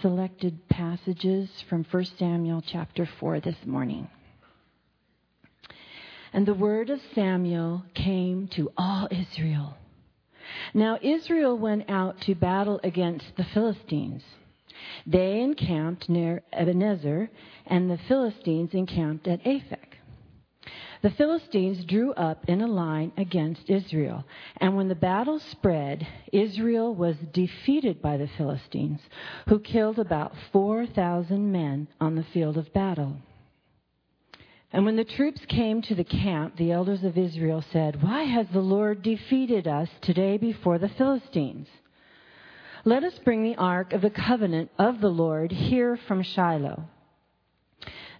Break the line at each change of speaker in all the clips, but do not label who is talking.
selected passages from 1 Samuel chapter 4 this morning. And the word of Samuel came to all Israel. Now Israel went out to battle against the Philistines. They encamped near Ebenezer, and the Philistines encamped at Aphek. The Philistines drew up in a line against Israel, and when the battle spread, Israel was defeated by the Philistines, who killed about 4,000 men on the field of battle. And when the troops came to the camp, the elders of Israel said, Why has the Lord defeated us today before the Philistines? Let us bring the ark of the covenant of the Lord here from Shiloh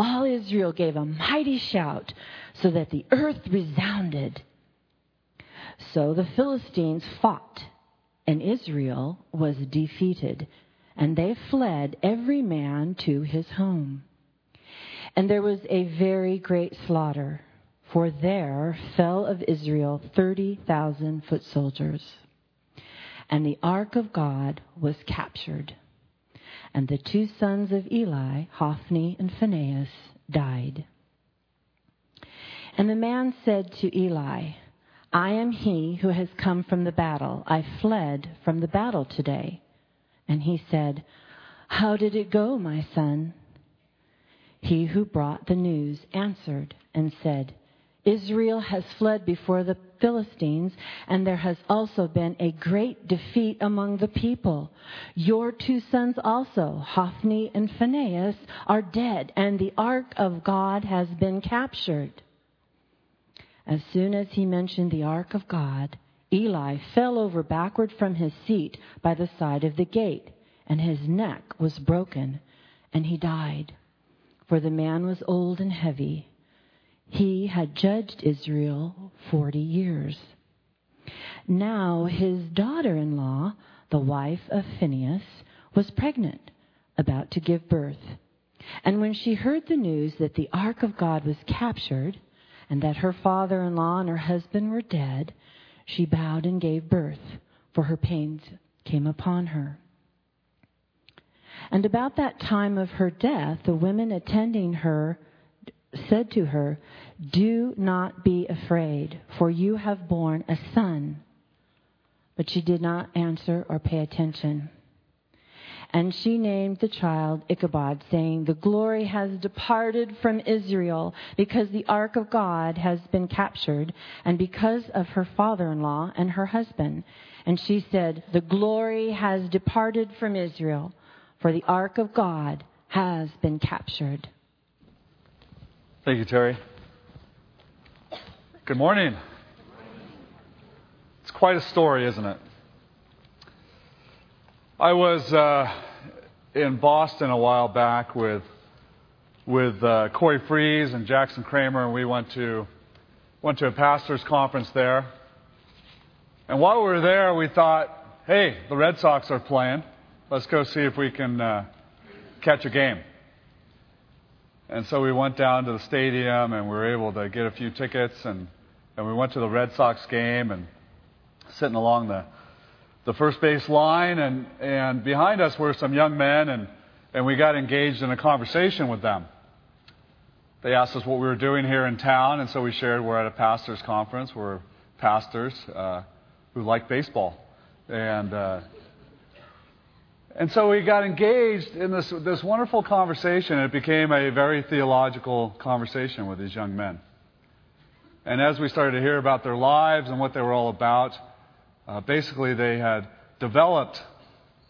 all Israel gave a mighty shout so that the earth resounded. So the Philistines fought, and Israel was defeated, and they fled every man to his home. And there was a very great slaughter, for there fell of Israel 30,000 foot soldiers. And the ark of God was captured. And the two sons of Eli, Hophni and Phinehas, died. And the man said to Eli, I am he who has come from the battle. I fled from the battle today. And he said, How did it go, my son? He who brought the news answered and said, Israel has fled before the Philistines, and there has also been a great defeat among the people. Your two sons also, Hophni and Phinehas, are dead, and the ark of God has been captured. As soon as he mentioned the ark of God, Eli fell over backward from his seat by the side of the gate, and his neck was broken, and he died. For the man was old and heavy he had judged Israel 40 years. Now his daughter in law, the wife of Phinehas, was pregnant, about to give birth. And when she heard the news that the ark of God was captured, and that her father in law and her husband were dead, she bowed and gave birth, for her pains came upon her. And about that time of her death, the women attending her said to her, Do not be afraid, for you have borne a son. But she did not answer or pay attention. And she named the child Ichabod, saying, The glory has departed from Israel because the ark of God has been captured, and because of her father in law and her husband. And she said, The glory has departed from Israel, for the ark of God has been captured.
Thank you, Terry. Good morning. It's quite a story, isn't it? I was uh, in Boston a while back with with uh, Corey Fries and Jackson Kramer, and we went to went to a pastors' conference there. And while we were there, we thought, "Hey, the Red Sox are playing. Let's go see if we can uh, catch a game." And so we went down to the stadium and we were able to get a few tickets and, and we went to the Red Sox game and sitting along the, the first base line and, and behind us were some young men and, and we got engaged in a conversation with them. They asked us what we were doing here in town and so we shared we're at a pastors conference. We're pastors uh, who like baseball. And uh, and so we got engaged in this, this wonderful conversation. It became a very theological conversation with these young men. And as we started to hear about their lives and what they were all about, uh, basically they had developed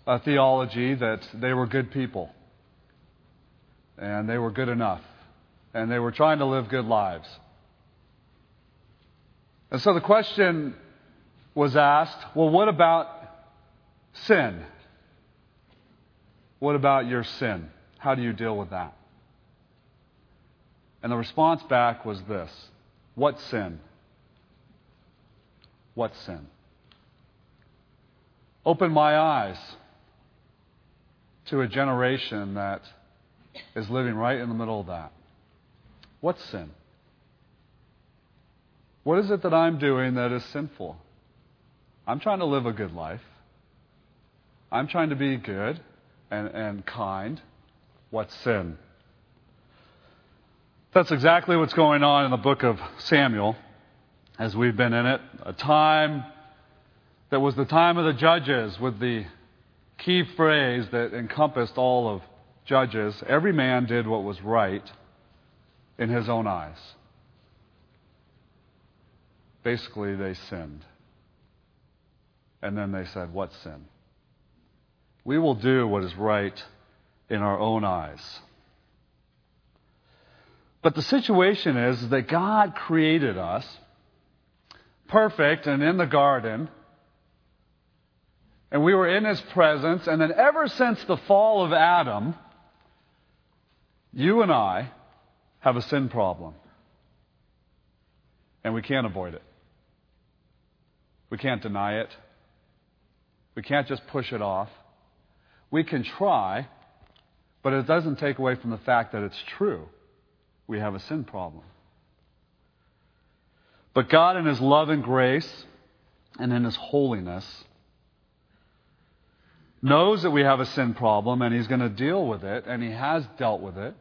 a theology that they were good people. And they were good enough. And they were trying to live good lives. And so the question was asked well, what about sin? What about your sin? How do you deal with that? And the response back was this What sin? What sin? Open my eyes to a generation that is living right in the middle of that. What sin? What is it that I'm doing that is sinful? I'm trying to live a good life. I'm trying to be good and, and kind. What sin? That's exactly what's going on in the book of Samuel as we've been in it. A time that was the time of the judges with the key phrase that encompassed all of judges. Every man did what was right in his own eyes. Basically, they sinned. And then they said, What sin? We will do what is right in our own eyes. But the situation is that God created us perfect and in the garden. And we were in his presence. And then, ever since the fall of Adam, you and I have a sin problem. And we can't avoid it. We can't deny it. We can't just push it off. We can try, but it doesn't take away from the fact that it's true. We have a sin problem. But God, in His love and grace and in His holiness, knows that we have a sin problem and He's going to deal with it, and He has dealt with it.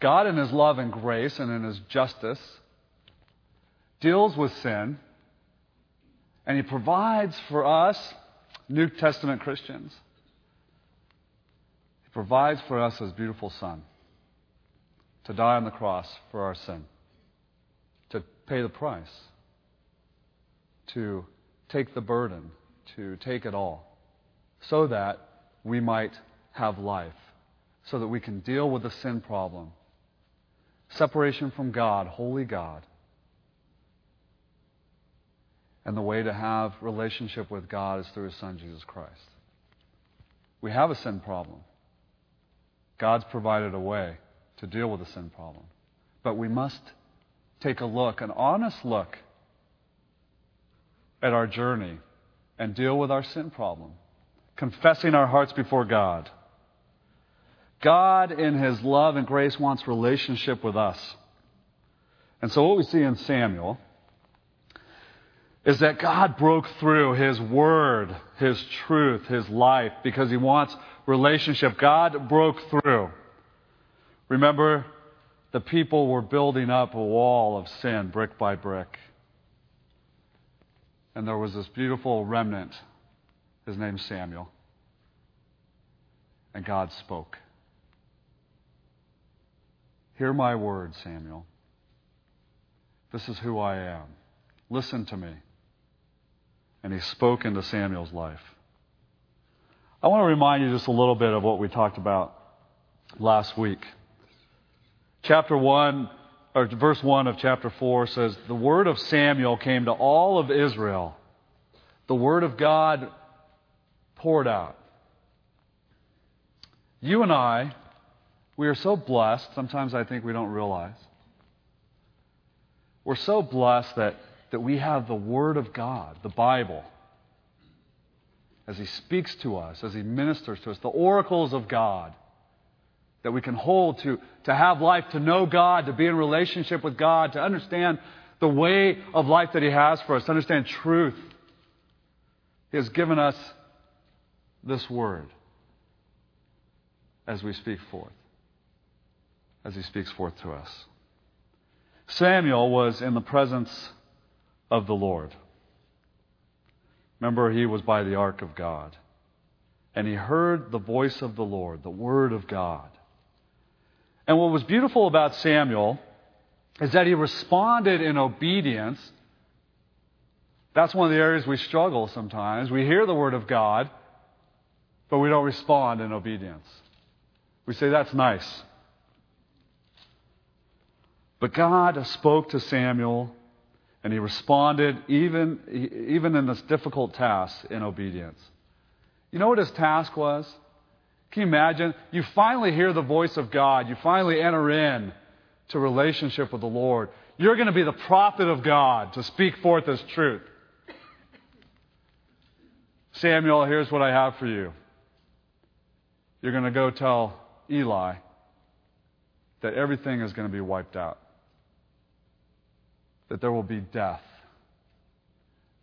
God, in His love and grace and in His justice, deals with sin, and He provides for us, New Testament Christians, provides for us His beautiful Son to die on the cross for our sin to pay the price, to take the burden, to take it all, so that we might have life, so that we can deal with the sin problem. Separation from God, holy God. And the way to have relationship with God is through His Son, Jesus Christ. We have a sin problem. God's provided a way to deal with the sin problem. But we must take a look, an honest look at our journey and deal with our sin problem, confessing our hearts before God. God, in His love and grace, wants relationship with us. And so, what we see in Samuel is that God broke through His Word, His truth, His life, because He wants relationship. God broke through. Remember the people were building up a wall of sin brick by brick. And there was this beautiful remnant. His name's Samuel. And God spoke. Hear my words, Samuel. This is who I am. Listen to me. And he spoke into Samuel's life. I want to remind you just a little bit of what we talked about last week chapter 1, or verse 1 of chapter 4 says, The word of Samuel came to all of Israel. The word of God poured out. You and I, we are so blessed, sometimes I think we don't realize. We're so blessed that, that we have the Word of God, the Bible, as He speaks to us, as He ministers to us, the oracles of God that we can hold to, to have life, to know God, to be in relationship with God, to understand the way of life that He has for us, to understand truth. He has given us this word as we speak forth, as He speaks forth to us. Samuel was in the presence of the Lord. Remember, he was by the ark of God. And he heard the voice of the Lord, the word of God. And what was beautiful about Samuel is that he responded in obedience. That's one of the areas we struggle sometimes. We hear the word of God, but we don't respond in obedience. We say, that's nice. But God spoke to Samuel, and he responded even, even in this difficult task in obedience. You know what his task was? Can you imagine? You finally hear the voice of God. You finally enter in to relationship with the Lord. You're going to be the prophet of God to speak forth His truth. Samuel, here's what I have for you. You're going to go tell Eli that everything is going to be wiped out, that there will be death,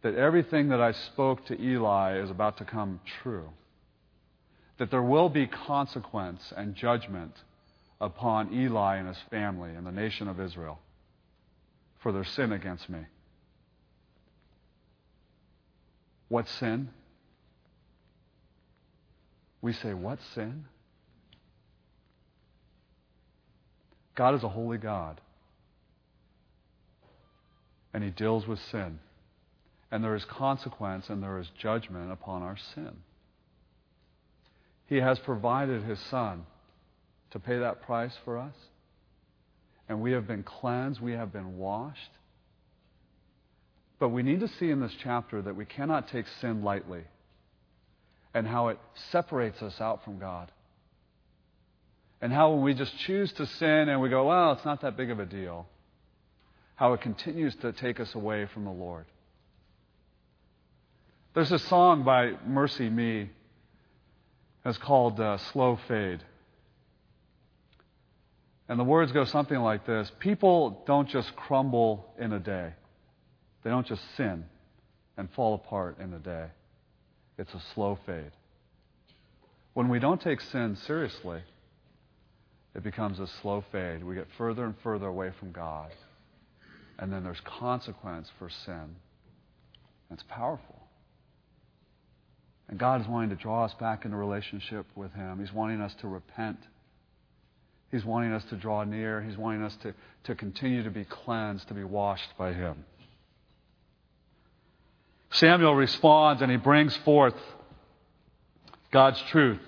that everything that I spoke to Eli is about to come true, that there will be consequence and judgment upon Eli and his family and the nation of Israel for their sin against me. What sin? We say, What sin? God is a holy God. And He deals with sin. And there is consequence and there is judgment upon our sin. He has provided His Son to pay that price for us. And we have been cleansed, we have been washed. But we need to see in this chapter that we cannot take sin lightly and how it separates us out from God. And how when we just choose to sin and we go, well, it's not that big of a deal, how it continues to take us away from the Lord. There's a song by MercyMe that's called uh, Slow Fade. And the words go something like this People don't just crumble in a day, they don't just sin and fall apart in a day. It's a slow fade. When we don't take sin seriously, it becomes a slow fade. We get further and further away from God. And then there's consequence for sin. That's powerful. And God is wanting to draw us back into relationship with Him. He's wanting us to repent. He's wanting us to draw near. He's wanting us to, to continue to be cleansed, to be washed by Him. Samuel responds and he brings forth God's truth.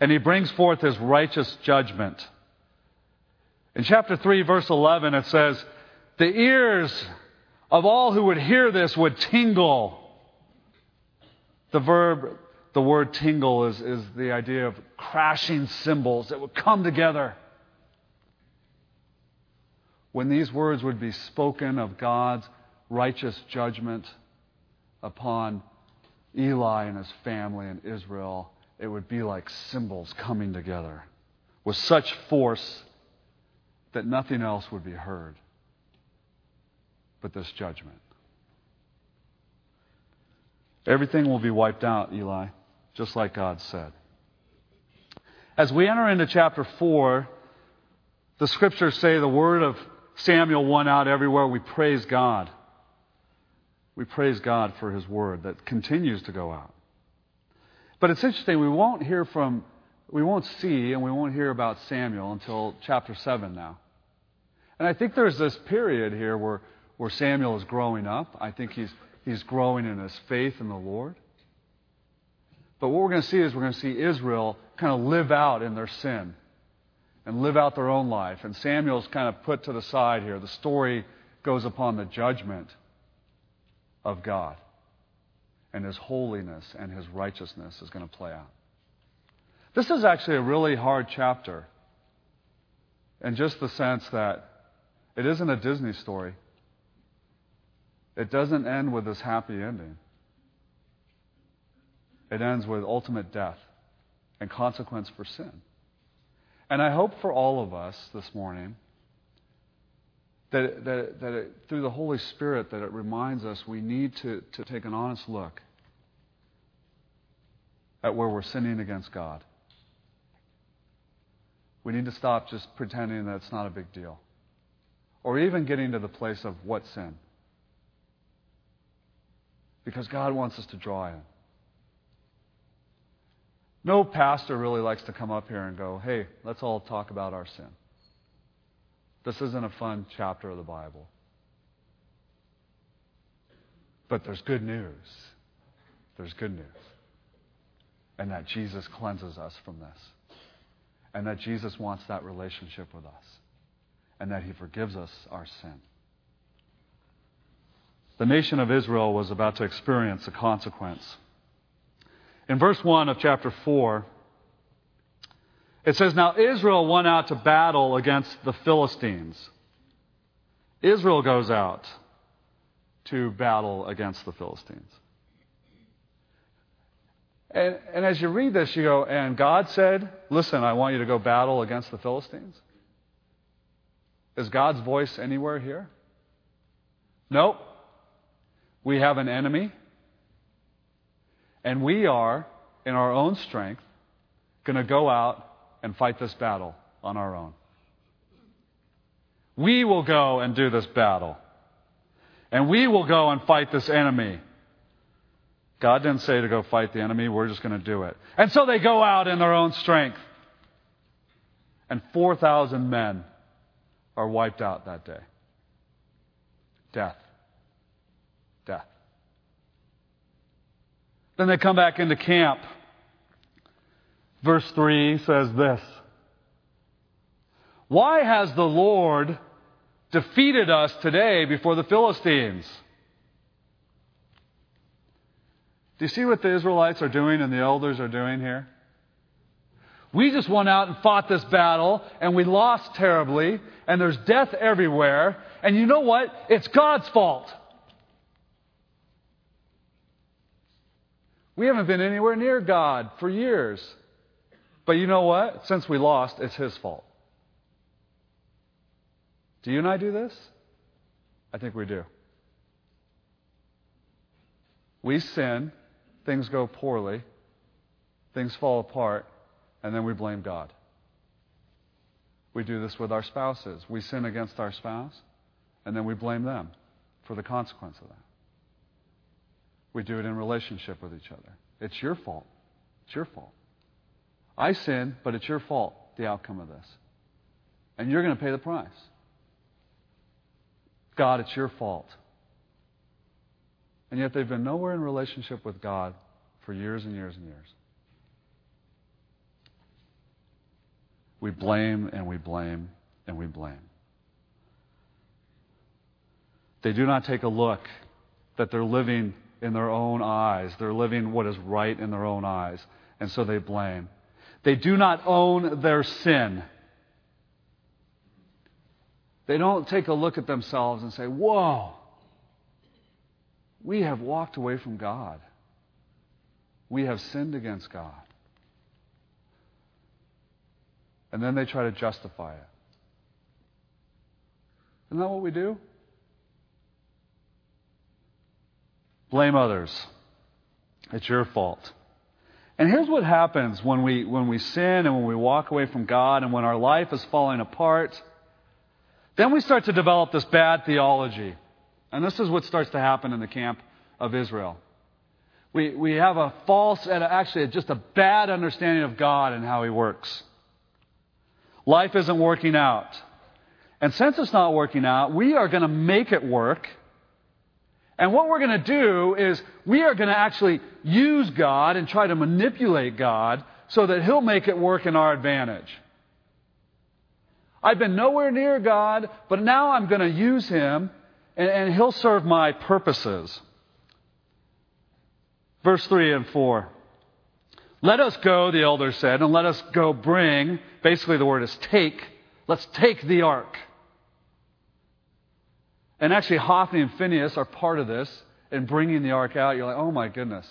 And he brings forth his righteous judgment. In chapter 3, verse 11, it says, The ears of all who would hear this would tingle. The verb, the word tingle, is, is the idea of crashing cymbals that would come together. When these words would be spoken of God's righteous judgment, upon Eli and his family and Israel, it would be like cymbals coming together with such force that nothing else would be heard but this judgment. Everything will be wiped out, Eli, just like God said. As we enter into chapter 4, the scriptures say the word of Samuel went out everywhere. We praise God we praise God for His word that continues to go out. But it's interesting, we won't hear from, we won't see, and we won't hear about Samuel until chapter 7 now. And I think there's this period here where, where Samuel is growing up. I think he's, he's growing in his faith in the Lord. But what we're going to see is we're going to see Israel kind of live out in their sin and live out their own life. And Samuel's kind of put to the side here. The story goes upon the judgment of God. And his holiness and his righteousness is going to play out. This is actually a really hard chapter in just the sense that it isn't a Disney story. It doesn't end with this happy ending. It ends with ultimate death and consequence for sin. And I hope for all of us this morning that, that, that it, through the Holy Spirit, that it reminds us we need to, to take an honest look at where we're sinning against God. We need to stop just pretending that it's not a big deal. Or even getting to the place of what sin. Because God wants us to draw in. No pastor really likes to come up here and go, hey, let's all talk about our sin. This isn't a fun chapter of the Bible. But there's good news. There's good news. And that Jesus cleanses us from this. And that Jesus wants that relationship with us. And that he forgives us our sin. The nation of Israel was about to experience a consequence. In verse 1 of chapter 4, It says, Now Israel went out to battle against the Philistines. Israel goes out to battle against the Philistines. And, and, as you read this, you go, and God said, Listen, I want you to go battle against the Philistines. Is God's voice anywhere here? Nope. We have an enemy. And we are, in our own strength, going to go out and fight this battle on our own. We will go and do this battle. And we will go and fight this enemy. God didn't say to go fight the enemy, we're just going to do it. And so they go out in their own strength. And 4,000 men are wiped out that day. Death. Then they come back into camp. Verse 3 says this Why has the Lord defeated us today before the Philistines? Do you see what the Israelites are doing and the elders are doing here? We just went out and fought this battle and we lost terribly and there's death everywhere. And you know what? It's God's fault. We haven't been anywhere near God for years. But you know what? Since we lost, it's His fault. Do you and I do this? I think we do. We sin, things go poorly, things fall apart, and then we blame God. We do this with our spouses. We sin against our spouse, and then we blame them for the consequence of that. We do it in relationship with each other. It's your fault. It's your fault. I sin, but it's your fault, the outcome of this. And you're going to pay the price. God, it's your fault. And yet they've been nowhere in relationship with God for years and years and years. We blame and we blame and we blame. They do not take a look that they're living in their own eyes. They're living what is right in their own eyes. And so they blame. They do not own their sin. They don't take a look at themselves and say, Whoa, we have walked away from God. We have sinned against God. And then they try to justify it. Isn't that what we do? Blame others. It's your fault. And here's what happens when we, when we sin and when we walk away from God and when our life is falling apart. Then we start to develop this bad theology. And this is what starts to happen in the camp of Israel. We, we have a false and actually just a bad understanding of God and how He works. Life isn't working out. And since it's not working out, we are going to make it work and what we're going to do is we are going to actually use God and try to manipulate God so that He'll make it work in our advantage. I've been nowhere near God, but now I'm going to use Him and, and He'll serve my purposes. Verse 3 and 4. Let us go, the elder said, and let us go bring, basically the word is take, let's take the ark. And actually, Hophni and Phinehas are part of this in bringing the ark out. You're like, oh my goodness.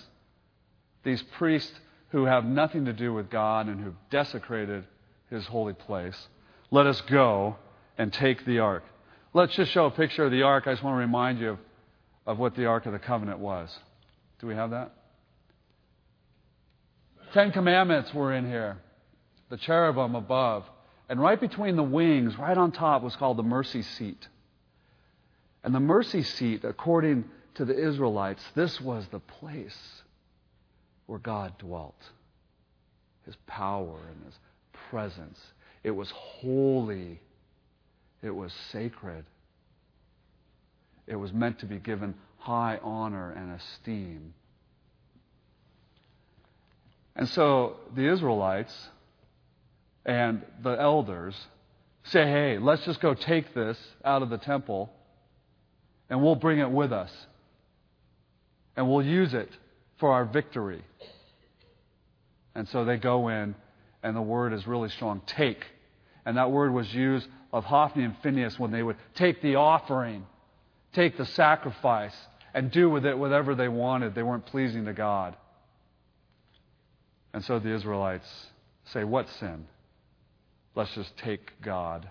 These priests who have nothing to do with God and who've desecrated his holy place. Let us go and take the ark. Let's just show a picture of the ark. I just want to remind you of, of what the ark of the covenant was. Do we have that? Ten commandments were in here. The cherubim above. And right between the wings, right on top, was called the mercy seat. And the mercy seat, according to the Israelites, this was the place where God dwelt. His power and His presence. It was holy. It was sacred. It was meant to be given high honor and esteem. And so the Israelites and the elders say, hey, let's just go take this out of the temple and we'll bring it with us. And we'll use it for our victory. And so they go in and the word is really strong take. And that word was used of Hophni and Phinehas when they would take the offering, take the sacrifice, and do with it whatever they wanted. They weren't pleasing to God. And so the Israelites say, What sin? Let's just take God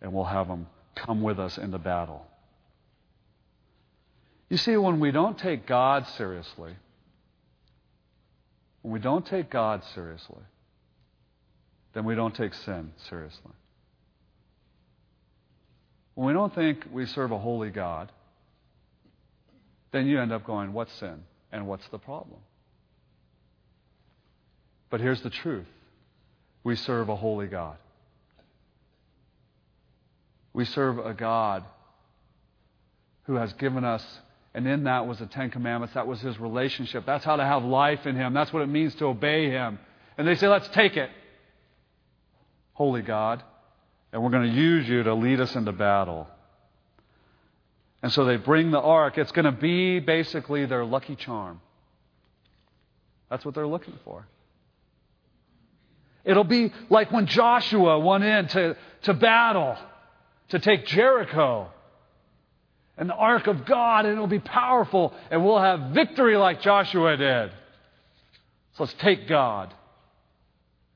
and we'll have him come with us into battle. You see, when we don't take God seriously, when we don't take God seriously, then we don't take sin seriously. When we don't think we serve a holy God, then you end up going, What's sin? And what's the problem? But here's the truth we serve a holy God. We serve a God who has given us, and in that was the Ten Commandments. That was his relationship. That's how to have life in him. That's what it means to obey him. And they say, let's take it. Holy God, and we're going to use you to lead us into battle. And so they bring the ark. It's going to be basically their lucky charm. That's what they're looking for. It'll be like when Joshua went in to, to battle to take Jericho and the ark of God, and it'll be powerful, and we'll have victory like Joshua did. So let's take God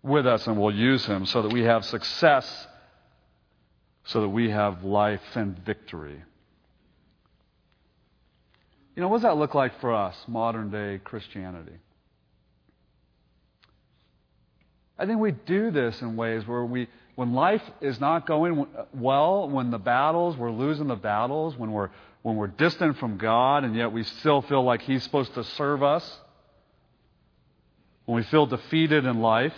with us and we'll use him so that we have success, so that we have life and victory. You know, what does that look like for us, modern day Christianity? I think we do this in ways where we, when life is not going well, when the battles, we're losing the battles, when we're, when we're distant from God and yet we still feel like He's supposed to serve us, when we feel defeated in life,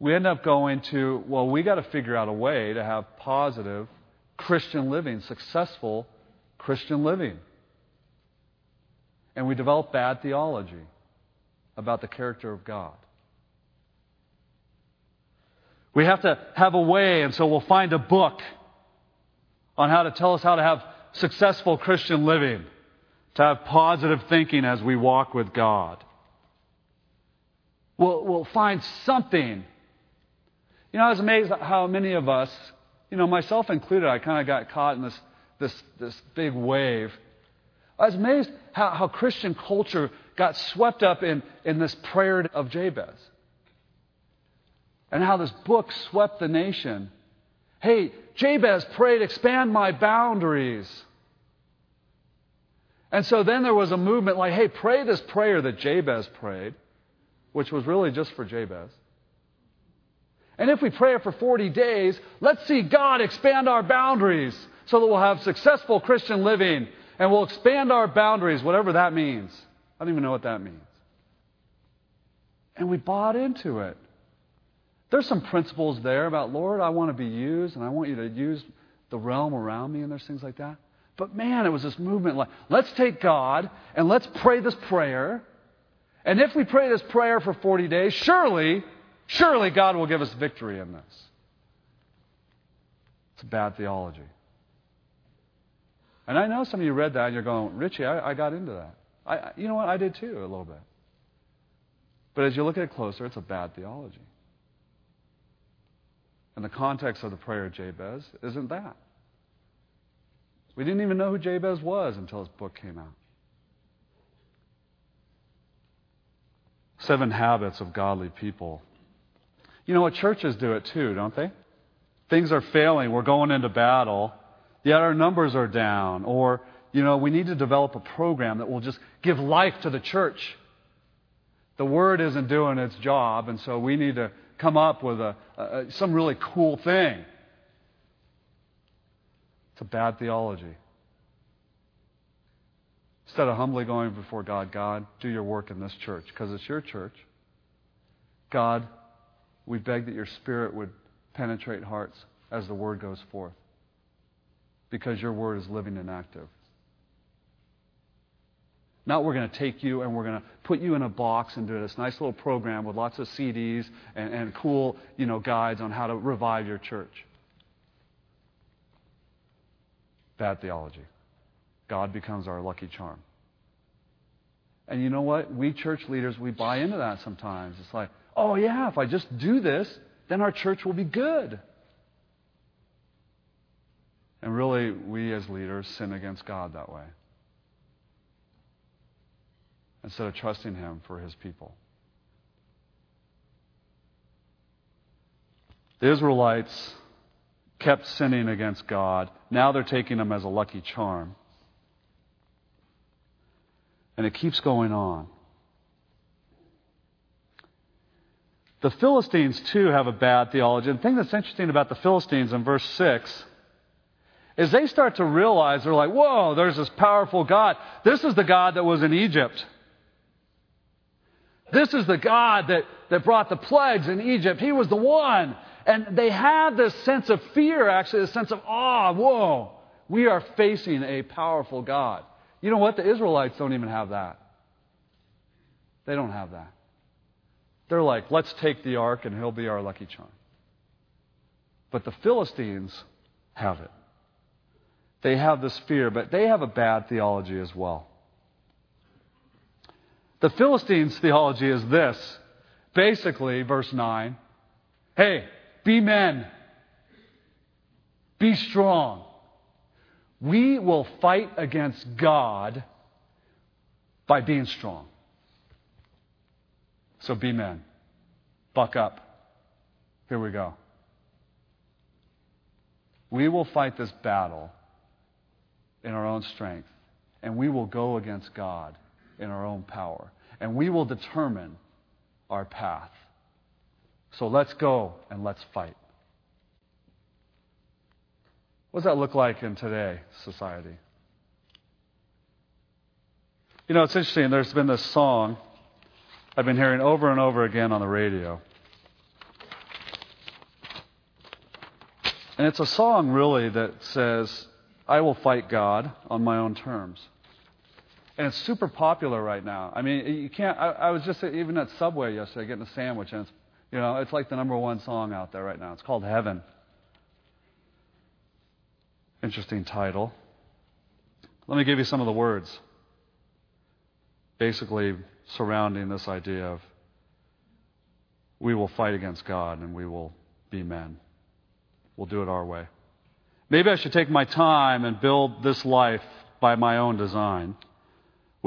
we end up going to, well, we got to figure out a way to have positive Christian living, successful Christian living. And we develop bad theology about the character of God. We have to have a way, and so we'll find a book on how to tell us how to have successful Christian living, to have positive thinking as we walk with God. We'll, we'll find something. You know, I was amazed how many of us, you know, myself included, I kind of got caught in this, this, this big wave. I was amazed how, how Christian culture got swept up in, in this prayer of Jabez. And how this book swept the nation. Hey, Jabez prayed, expand my boundaries. And so then there was a movement like, hey, pray this prayer that Jabez prayed, which was really just for Jabez. And if we pray it for 40 days, let's see God expand our boundaries so that we'll have successful Christian living and we'll expand our boundaries, whatever that means. I don't even know what that means. And we bought into it. There's some principles there about, Lord, I want to be used and I want you to use the realm around me, and there's things like that. But man, it was this movement like, let's take God and let's pray this prayer. And if we pray this prayer for 40 days, surely, surely God will give us victory in this. It's a bad theology. And I know some of you read that and you're going, Richie, I, I got into that. I, you know what? I did too, a little bit. But as you look at it closer, it's a bad theology. And the context of the prayer of Jabez isn't that. We didn't even know who Jabez was until his book came out. Seven Habits of Godly People. You know what? Churches do it too, don't they? Things are failing. We're going into battle, yet our numbers are down. Or you know, we need to develop a program that will just give life to the church. The Word isn't doing its job, and so we need to come up with a, a, some really cool thing. It's a bad theology. Instead of humbly going before God, God, do your work in this church, because it's your church. God, we beg that your Spirit would penetrate hearts as the Word goes forth, because your Word is living and active. Not we're going to take you and we're going to put you in a box and do this nice little program with lots of CDs and, and cool you know, guides on how to revive your church. Bad theology. God becomes our lucky charm. And you know what? We church leaders, we buy into that sometimes. It's like, oh, yeah, if I just do this, then our church will be good. And really, we as leaders sin against God that way. Instead of trusting Him for His people. The Israelites kept sinning against God. Now they're taking Him as a lucky charm. And it keeps going on. The Philistines, too, have a bad theology. And the thing that's interesting about the Philistines in verse 6 is they start to realize they're like, whoa, there's this powerful God. This is the God that was in Egypt. This is the God that, that brought the plagues in Egypt. He was the one. And they have this sense of fear, actually, this sense of awe. Whoa, we are facing a powerful God. You know what? The Israelites don't even have that. They don't have that. They're like, let's take the ark and he'll be our lucky charm. But the Philistines have it. They have this fear, but they have a bad theology as well. The Philistines' theology is this basically, verse 9 hey, be men, be strong. We will fight against God by being strong. So be men. Buck up. Here we go. We will fight this battle in our own strength, and we will go against God in our own power, and we will determine our path. So let's go and let's fight. What does that look like in today's society? You know, it's interesting. There's been this song I've been hearing over and over again on the radio. And it's a song, really, that says, I will fight God on my own terms. And it's super popular right now. I mean, you can't. I, I was just even at Subway yesterday getting a sandwich, and it's, you know, it's like the number one song out there right now. It's called Heaven. Interesting title. Let me give you some of the words. Basically, surrounding this idea of we will fight against God and we will be men. We'll do it our way. Maybe I should take my time and build this life by my own design,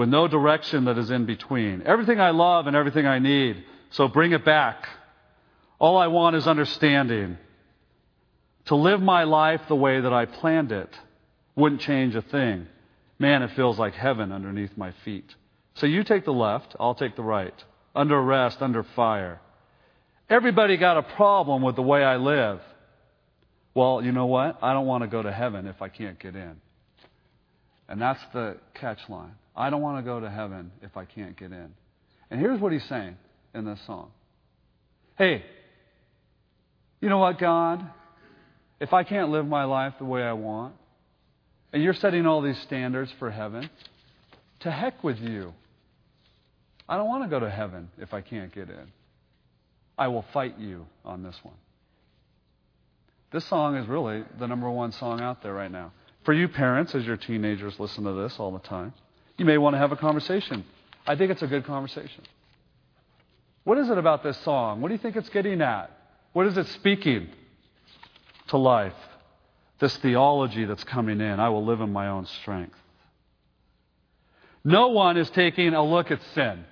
with no direction that is in between. Everything I love and everything I need, so bring it back. All I want is understanding. To live my life the way that I planned it wouldn't change a thing. Man, it feels like heaven underneath my feet. So you take the left, I'll take the right. Under arrest, under fire. Everybody got a problem with the way I live. Well, you know what? I don't want to go to heaven if I can't get in. And that's the catch line. I don't want to go to heaven if I can't get in. And here's what he's saying in this song Hey, you know what, God? If I can't live my life the way I want, and you're setting all these standards for heaven, to heck with you. I don't want to go to heaven if I can't get in. I will fight you on this one. This song is really the number one song out there right now. For you parents, as your teenagers listen to this all the time, you may want to have a conversation. I think it's a good conversation. What is it about this song? What do you think it's getting at? What is it speaking to life? This theology that's coming in. I will live in my own strength. No one is taking a look at sin.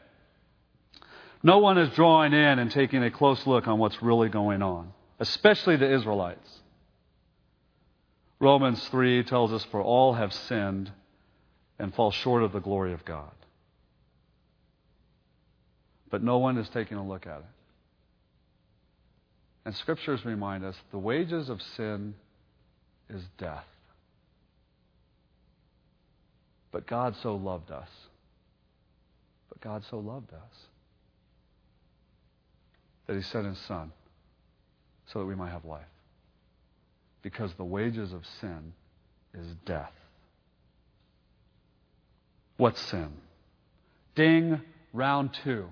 No one is drawing in and taking a close look on what's really going on, especially the Israelites. Romans 3 tells us, For all have sinned and fall short of the glory of God. But no one is taking a look at it. And scriptures remind us the wages of sin is death. But God so loved us. But God so loved us that He sent His Son so that we might have life. Because the wages of sin is death. What's sin? Ding, round two.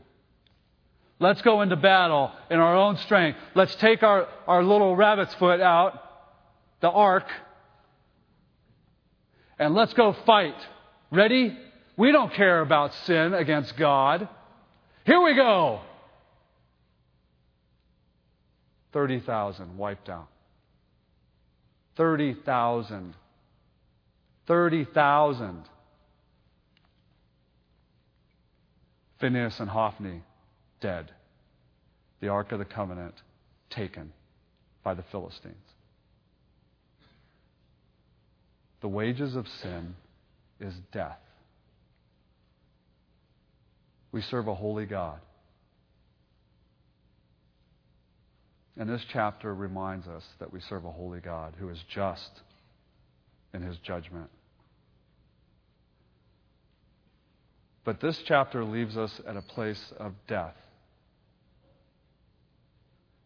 Let's go into battle in our own strength. Let's take our, our little rabbit's foot out, the ark, and let's go fight. Ready? We don't care about sin against God. Here we go. 30,000 wiped out. 30,000. 30,000. Phinehas and Hophni dead. The Ark of the Covenant taken by the Philistines. The wages of sin is death. We serve a holy God. And this chapter reminds us that we serve a holy God who is just in his judgment. But this chapter leaves us at a place of death.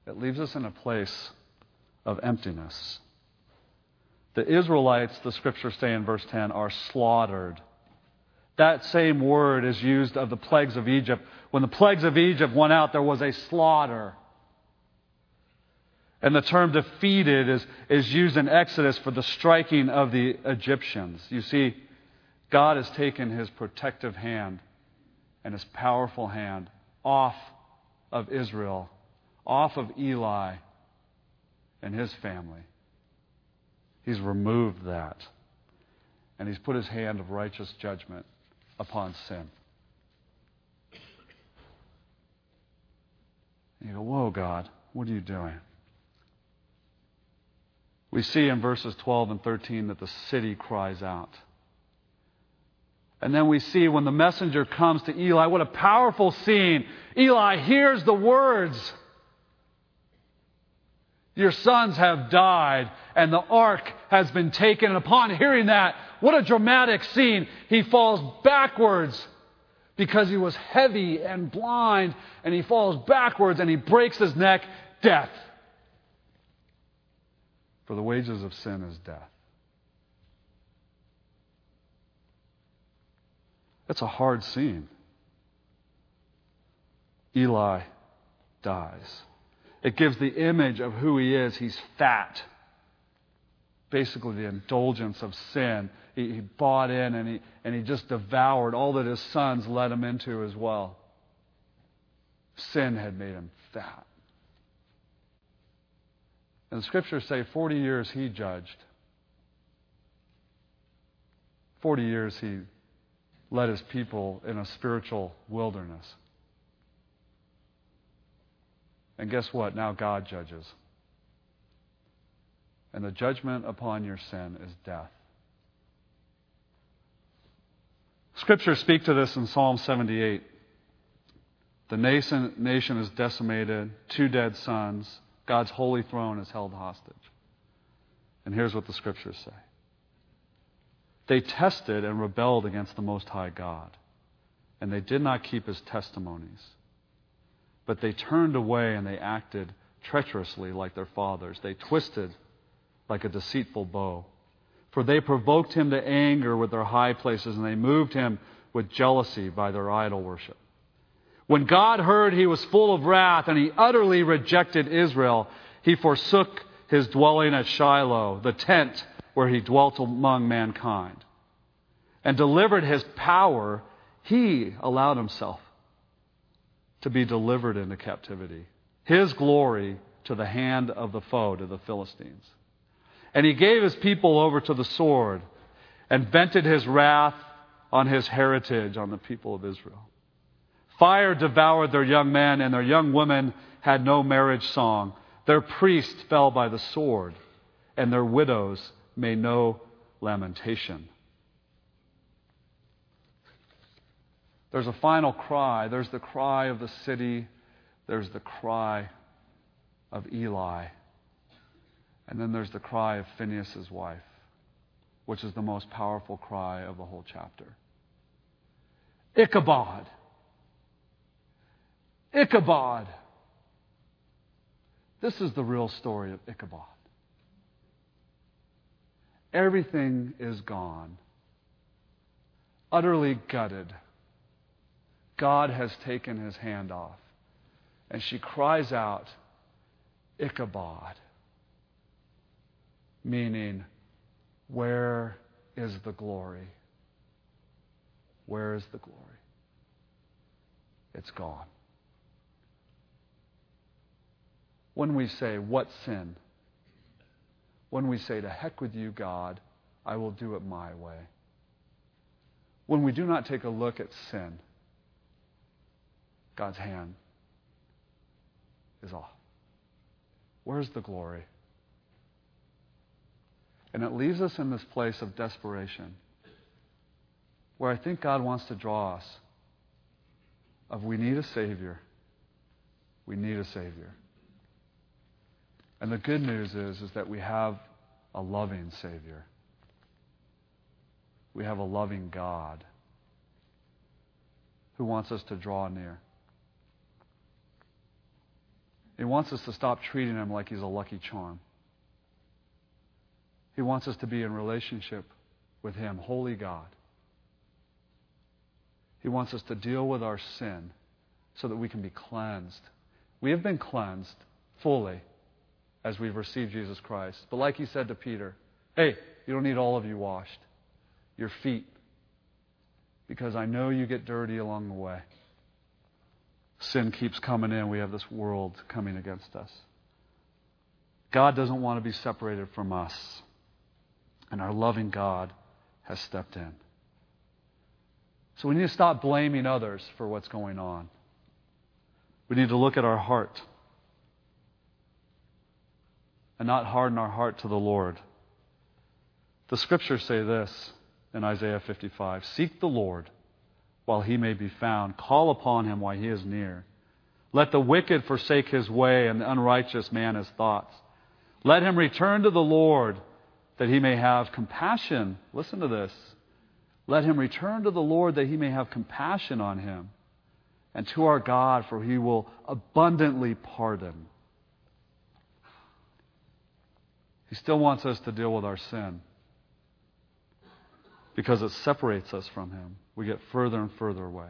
It leaves us in a place of emptiness. The Israelites, the scriptures say in verse 10, are slaughtered. That same word is used of the plagues of Egypt. When the plagues of Egypt went out, there was a slaughter. And the term defeated is, is used in Exodus for the striking of the Egyptians. You see, God has taken his protective hand and his powerful hand off of Israel, off of Eli and his family. He's removed that. And he's put his hand of righteous judgment upon sin. And you go, Whoa, God, what are you doing? We see in verses 12 and 13 that the city cries out. And then we see when the messenger comes to Eli, what a powerful scene. Eli hears the words Your sons have died, and the ark has been taken. And upon hearing that, what a dramatic scene. He falls backwards because he was heavy and blind, and he falls backwards and he breaks his neck. Death. For the wages of sin is death. That's a hard scene. Eli dies. It gives the image of who he is. He's fat. Basically, the indulgence of sin. He, he, bought in and he, and he just devoured all that his sons led him into as well. Sin had made him fat. And the scriptures say 40 years he judged. 40 years he led his people in a spiritual wilderness. And guess what? Now God judges. And the judgment upon your sin is death. Scriptures speak to this in Psalm 78. The nation, nation is decimated, two dead sons, God's holy throne is held hostage. And here's what the scriptures say They tested and rebelled against the Most High God, and they did not keep his testimonies. But they turned away and they acted treacherously like their fathers. They twisted like a deceitful bow. For they provoked him to anger with their high places, and they moved him with jealousy by their idol worship. When God heard he was full of wrath and he utterly rejected Israel, he forsook his dwelling at Shiloh, the tent where he dwelt among mankind, and delivered his power. He allowed himself to be delivered into captivity, his glory to the hand of the foe, to the Philistines. And he gave his people over to the sword and vented his wrath on his heritage, on the people of Israel. Fire devoured their young men, and their young women had no marriage song. Their priests fell by the sword, and their widows made no lamentation. There's a final cry. There's the cry of the city, there's the cry of Eli, and then there's the cry of Phinehas' wife, which is the most powerful cry of the whole chapter. Ichabod. Ichabod. This is the real story of Ichabod. Everything is gone, utterly gutted. God has taken his hand off. And she cries out, Ichabod, meaning, Where is the glory? Where is the glory? It's gone. When we say, What sin? When we say, To heck with you, God, I will do it my way. When we do not take a look at sin, God's hand is off. Where's the glory? And it leaves us in this place of desperation where I think God wants to draw us of we need a Savior. We need a Savior. And the good news is, is that we have a loving Savior. We have a loving God who wants us to draw near. He wants us to stop treating him like he's a lucky charm. He wants us to be in relationship with him, holy God. He wants us to deal with our sin so that we can be cleansed. We have been cleansed fully as we've received Jesus Christ. But like he said to Peter, hey, you don't need all of you washed. Your feet. Because I know you get dirty along the way. Sin keeps coming in. We have this world coming against us. God doesn't want to be separated from us. And our loving God has stepped in. So we need to stop blaming others for what's going on. We need to look at our heart and not harden our heart to the Lord. The scriptures say this in Isaiah 55 Seek the Lord while he may be found, call upon him while he is near. Let the wicked forsake his way and the unrighteous man his thoughts. Let him return to the Lord that he may have compassion. Listen to this let him return to the Lord that he may have compassion on him, and to our God, for he will abundantly pardon. He still wants us to deal with our sin because it separates us from him. We get further and further away.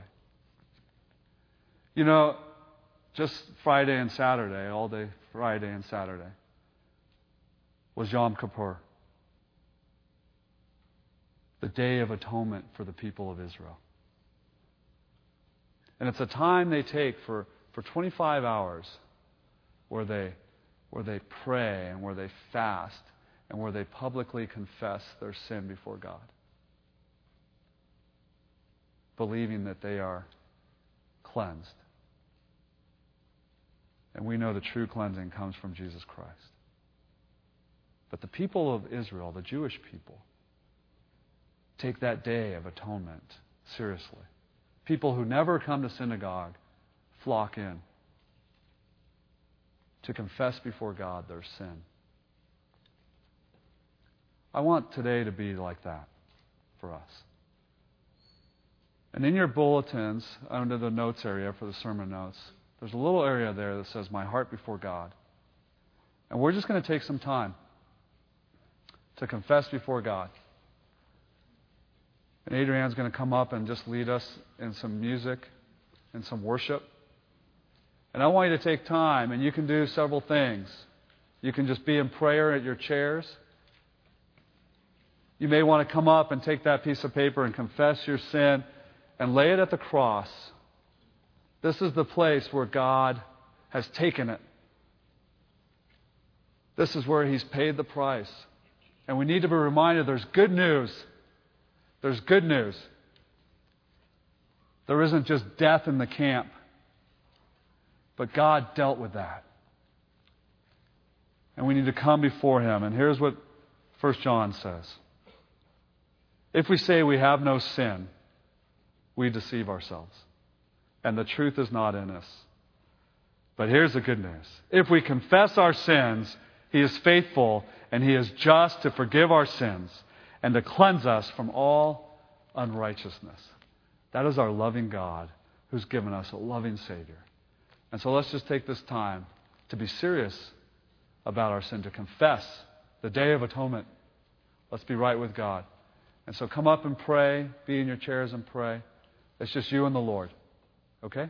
You know, just Friday and Saturday, all day Friday and Saturday, was Yom Kippur the Day of Atonement for the people of Israel. And it's a time they take for, for 25 hours where they, where they pray and where they fast and where they publicly confess their sin before God, believing that they are cleansed. And we know the true cleansing comes from Jesus Christ. But the people of Israel, the Jewish people, take that day of atonement seriously. People who never come to synagogue flock in to confess before God their sin. I want today to be like that for us. And in your bulletins, under the notes area for the sermon notes, there's a little area there that says, My heart before God. And we're just going to take some time to confess before God. And Adrian's going to come up and just lead us in some music and some worship. And I want you to take time, and you can do several things. You can just be in prayer at your chairs. You may want to come up and take that piece of paper and confess your sin and lay it at the cross. This is the place where God has taken it. This is where He's paid the price. And we need to be reminded there's good news there's good news. There isn't just death in the camp, but God dealt with that. And we need to come before Him. And here's what 1 John says If we say we have no sin, we deceive ourselves, and the truth is not in us. But here's the good news if we confess our sins, He is faithful and He is just to forgive our sins and to cleanse us from all unrighteousness. That is our loving God who's given us a loving Savior. And so let's just take this time to be serious about our sin, to confess the Day of Atonement. Let's be right with God. And so come up and pray, be in your chairs and pray. It's just you and the Lord. Okay?